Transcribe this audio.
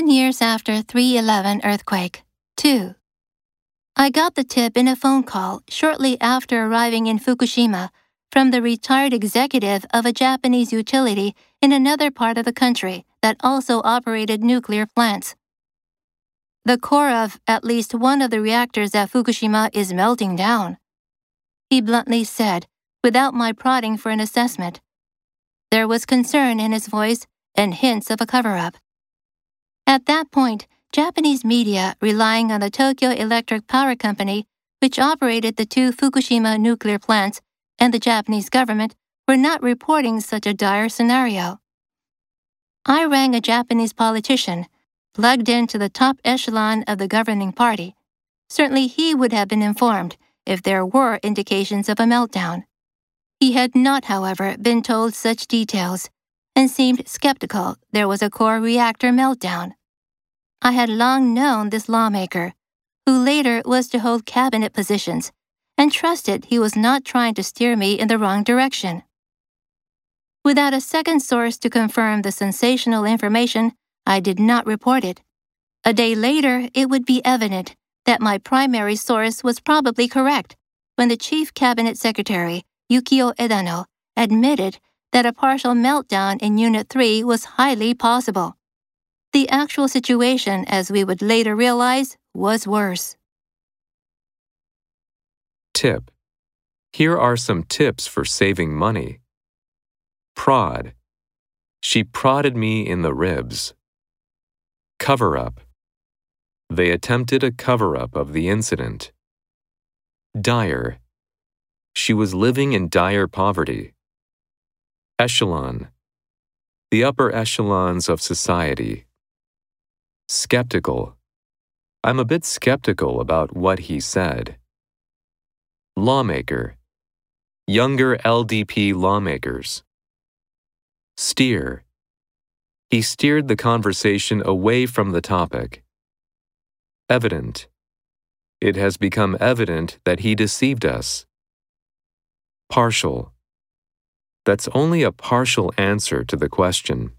10 years after 311 earthquake. 2. I got the tip in a phone call shortly after arriving in Fukushima from the retired executive of a Japanese utility in another part of the country that also operated nuclear plants. The core of at least one of the reactors at Fukushima is melting down. He bluntly said, without my prodding for an assessment. There was concern in his voice and hints of a cover up. At that point, Japanese media, relying on the Tokyo Electric Power Company, which operated the two Fukushima nuclear plants, and the Japanese government, were not reporting such a dire scenario. I rang a Japanese politician, plugged into the top echelon of the governing party. Certainly he would have been informed if there were indications of a meltdown. He had not, however, been told such details and seemed skeptical there was a core reactor meltdown. I had long known this lawmaker, who later was to hold cabinet positions, and trusted he was not trying to steer me in the wrong direction. Without a second source to confirm the sensational information, I did not report it. A day later, it would be evident that my primary source was probably correct when the chief cabinet secretary, Yukio Edano, admitted that a partial meltdown in Unit 3 was highly possible. The actual situation, as we would later realize, was worse. Tip Here are some tips for saving money. Prod. She prodded me in the ribs. Cover up. They attempted a cover up of the incident. Dire. She was living in dire poverty. Echelon. The upper echelons of society. Skeptical. I'm a bit skeptical about what he said. Lawmaker. Younger LDP lawmakers. Steer. He steered the conversation away from the topic. Evident. It has become evident that he deceived us. Partial. That's only a partial answer to the question.